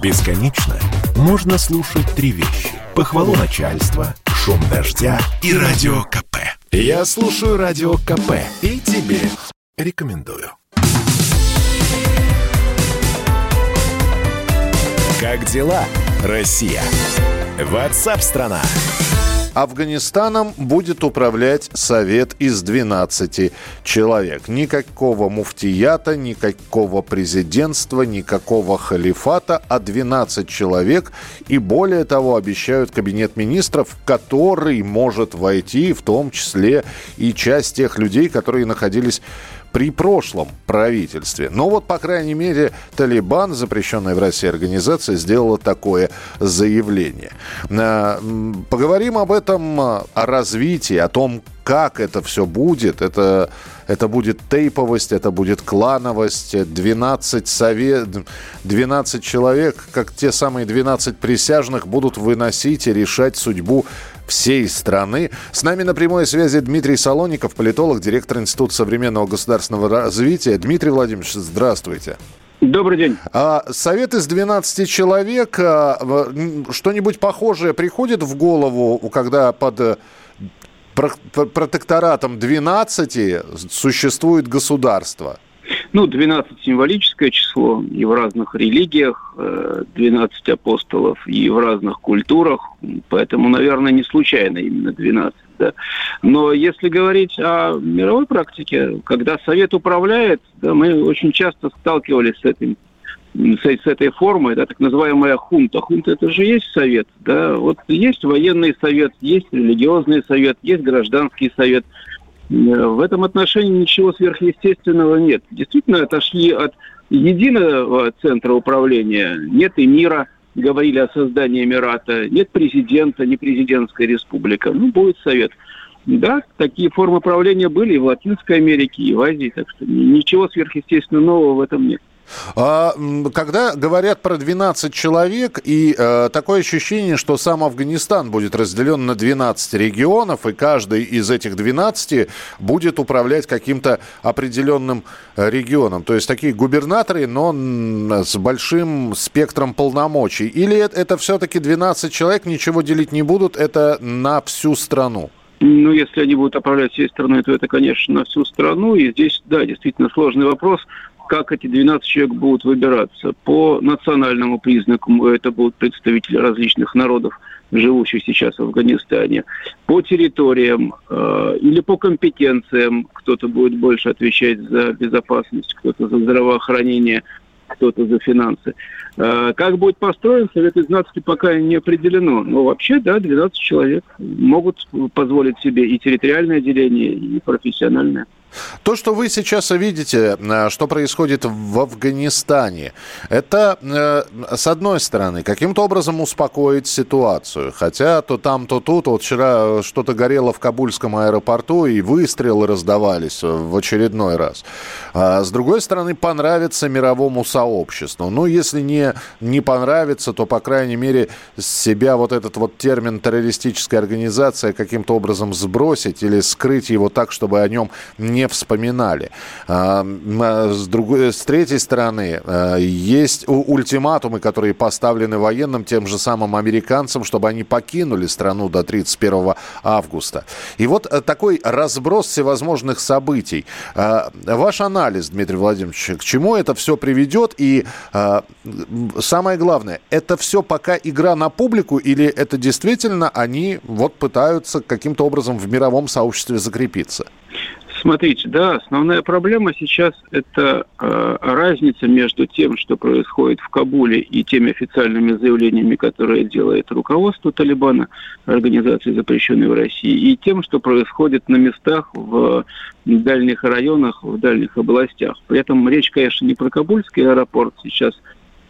Бесконечно можно слушать три вещи. Похвалу начальства, шум дождя и радио КП. Я слушаю радио КП и тебе рекомендую. Как дела, Россия? Ватсап-страна! Афганистаном будет управлять совет из 12 человек. Никакого муфтията, никакого президентства, никакого халифата, а 12 человек. И более того, обещают кабинет министров, который может войти в том числе и часть тех людей, которые находились при прошлом правительстве. Но вот, по крайней мере, Талибан, запрещенная в России организация, сделала такое заявление. А, поговорим об этом, о развитии, о том, как это все будет. Это, это будет тейповость, это будет клановость, 12, совет, 12 человек, как те самые 12 присяжных, будут выносить и решать судьбу всей страны. С нами на прямой связи Дмитрий Солоников, политолог, директор Института современного государственного развития. Дмитрий Владимирович, здравствуйте. Добрый день. А, совет из 12 человек. А, что-нибудь похожее приходит в голову, когда под э, протекторатом 12 существует государство? Ну, 12 символическое число, и в разных религиях 12 э, апостолов, и в разных культурах, поэтому, наверное, не случайно именно 12. Да. Но если говорить о мировой практике, когда Совет управляет, да, мы очень часто сталкивались с этим с, с этой формой, да, так называемая хунта. Хунта это же есть совет, да. Вот есть военный совет, есть религиозный совет, есть гражданский совет. Э, в этом отношении ничего сверхъестественного нет. Действительно, отошли от единого центра управления, нет и мира, говорили о создании Эмирата, нет президента, не президентская республика, ну, будет совет. Да, такие формы правления были и в Латинской Америке, и в Азии, так что ничего сверхъестественного нового в этом нет. А, когда говорят про 12 человек, и э, такое ощущение, что сам Афганистан будет разделен на 12 регионов, и каждый из этих 12 будет управлять каким-то определенным э, регионом. То есть такие губернаторы, но с большим спектром полномочий. Или это, все-таки 12 человек, ничего делить не будут, это на всю страну? Ну, если они будут управлять всей страной, то это, конечно, на всю страну. И здесь, да, действительно сложный вопрос как эти 12 человек будут выбираться. По национальному признаку это будут представители различных народов, живущих сейчас в Афганистане. По территориям э, или по компетенциям кто-то будет больше отвечать за безопасность, кто-то за здравоохранение, кто-то за финансы. Э, как будет построен Совет из 12 пока не определено. Но вообще, да, 12 человек могут позволить себе и территориальное деление, и профессиональное. То, что вы сейчас видите, э, что происходит в Афганистане, это, э, с одной стороны, каким-то образом успокоит ситуацию. Хотя то там, то тут. Вот вчера что-то горело в Кабульском аэропорту, и выстрелы раздавались в очередной раз. А с другой стороны, понравится мировому сообществу. Ну, если не, не понравится, то, по крайней мере, себя вот этот вот термин террористическая организация каким-то образом сбросить или скрыть его так, чтобы о нем не не вспоминали. А, с, другой, с третьей стороны, а, есть ультиматумы, которые поставлены военным тем же самым американцам, чтобы они покинули страну до 31 августа. И вот э, такой разброс всевозможных событий. А, ваш анализ, Дмитрий Владимирович, к чему это все приведет? И самое главное, это все пока игра на публику или это действительно они вот пытаются каким-то образом в мировом сообществе закрепиться? Смотрите, да, основная проблема сейчас это э, разница между тем, что происходит в Кабуле, и теми официальными заявлениями, которые делает руководство Талибана, организации, запрещенной в России, и тем, что происходит на местах в дальних районах, в дальних областях. При этом речь, конечно, не про Кабульский аэропорт сейчас,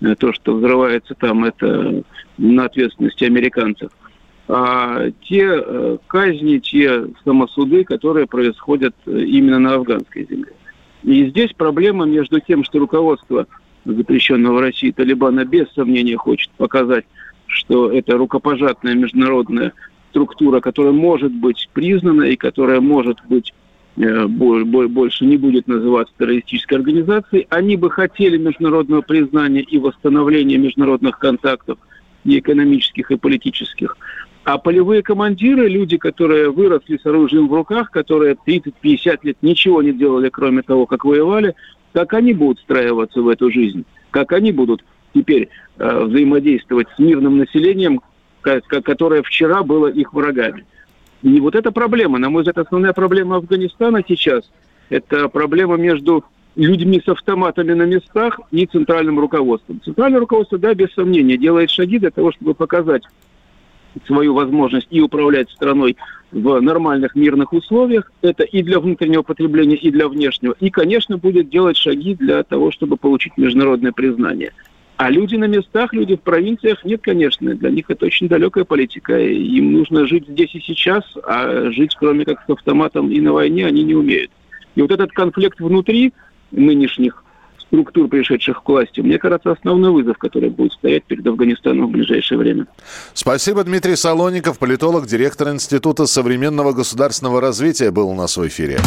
э, то, что взрывается там, это на ответственности американцев – а, те э, казни, те самосуды, которые происходят э, именно на афганской земле. И здесь проблема между тем, что руководство запрещенного в России Талибана без сомнения хочет показать, что это рукопожатная международная структура, которая может быть признана и которая может быть э, больше не будет называться террористической организацией. Они бы хотели международного признания и восстановления международных контактов и экономических, и политических. А полевые командиры, люди, которые выросли с оружием в руках, которые 30-50 лет ничего не делали, кроме того, как воевали, как они будут встраиваться в эту жизнь? Как они будут теперь э, взаимодействовать с мирным населением, которое вчера было их врагами? И вот эта проблема, на мой взгляд, основная проблема Афганистана сейчас, это проблема между людьми с автоматами на местах и центральным руководством. Центральное руководство, да, без сомнения, делает шаги для того, чтобы показать свою возможность и управлять страной в нормальных мирных условиях. Это и для внутреннего потребления, и для внешнего. И, конечно, будет делать шаги для того, чтобы получить международное признание. А люди на местах, люди в провинциях, нет, конечно, для них это очень далекая политика. Им нужно жить здесь и сейчас, а жить, кроме как с автоматом и на войне, они не умеют. И вот этот конфликт внутри нынешних структур, пришедших к власти, мне кажется, основной вызов, который будет стоять перед Афганистаном в ближайшее время. Спасибо, Дмитрий Солоников, политолог, директор Института современного государственного развития, был у нас в эфире.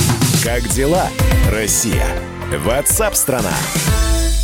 Как дела, Россия? Ватсап-страна! страна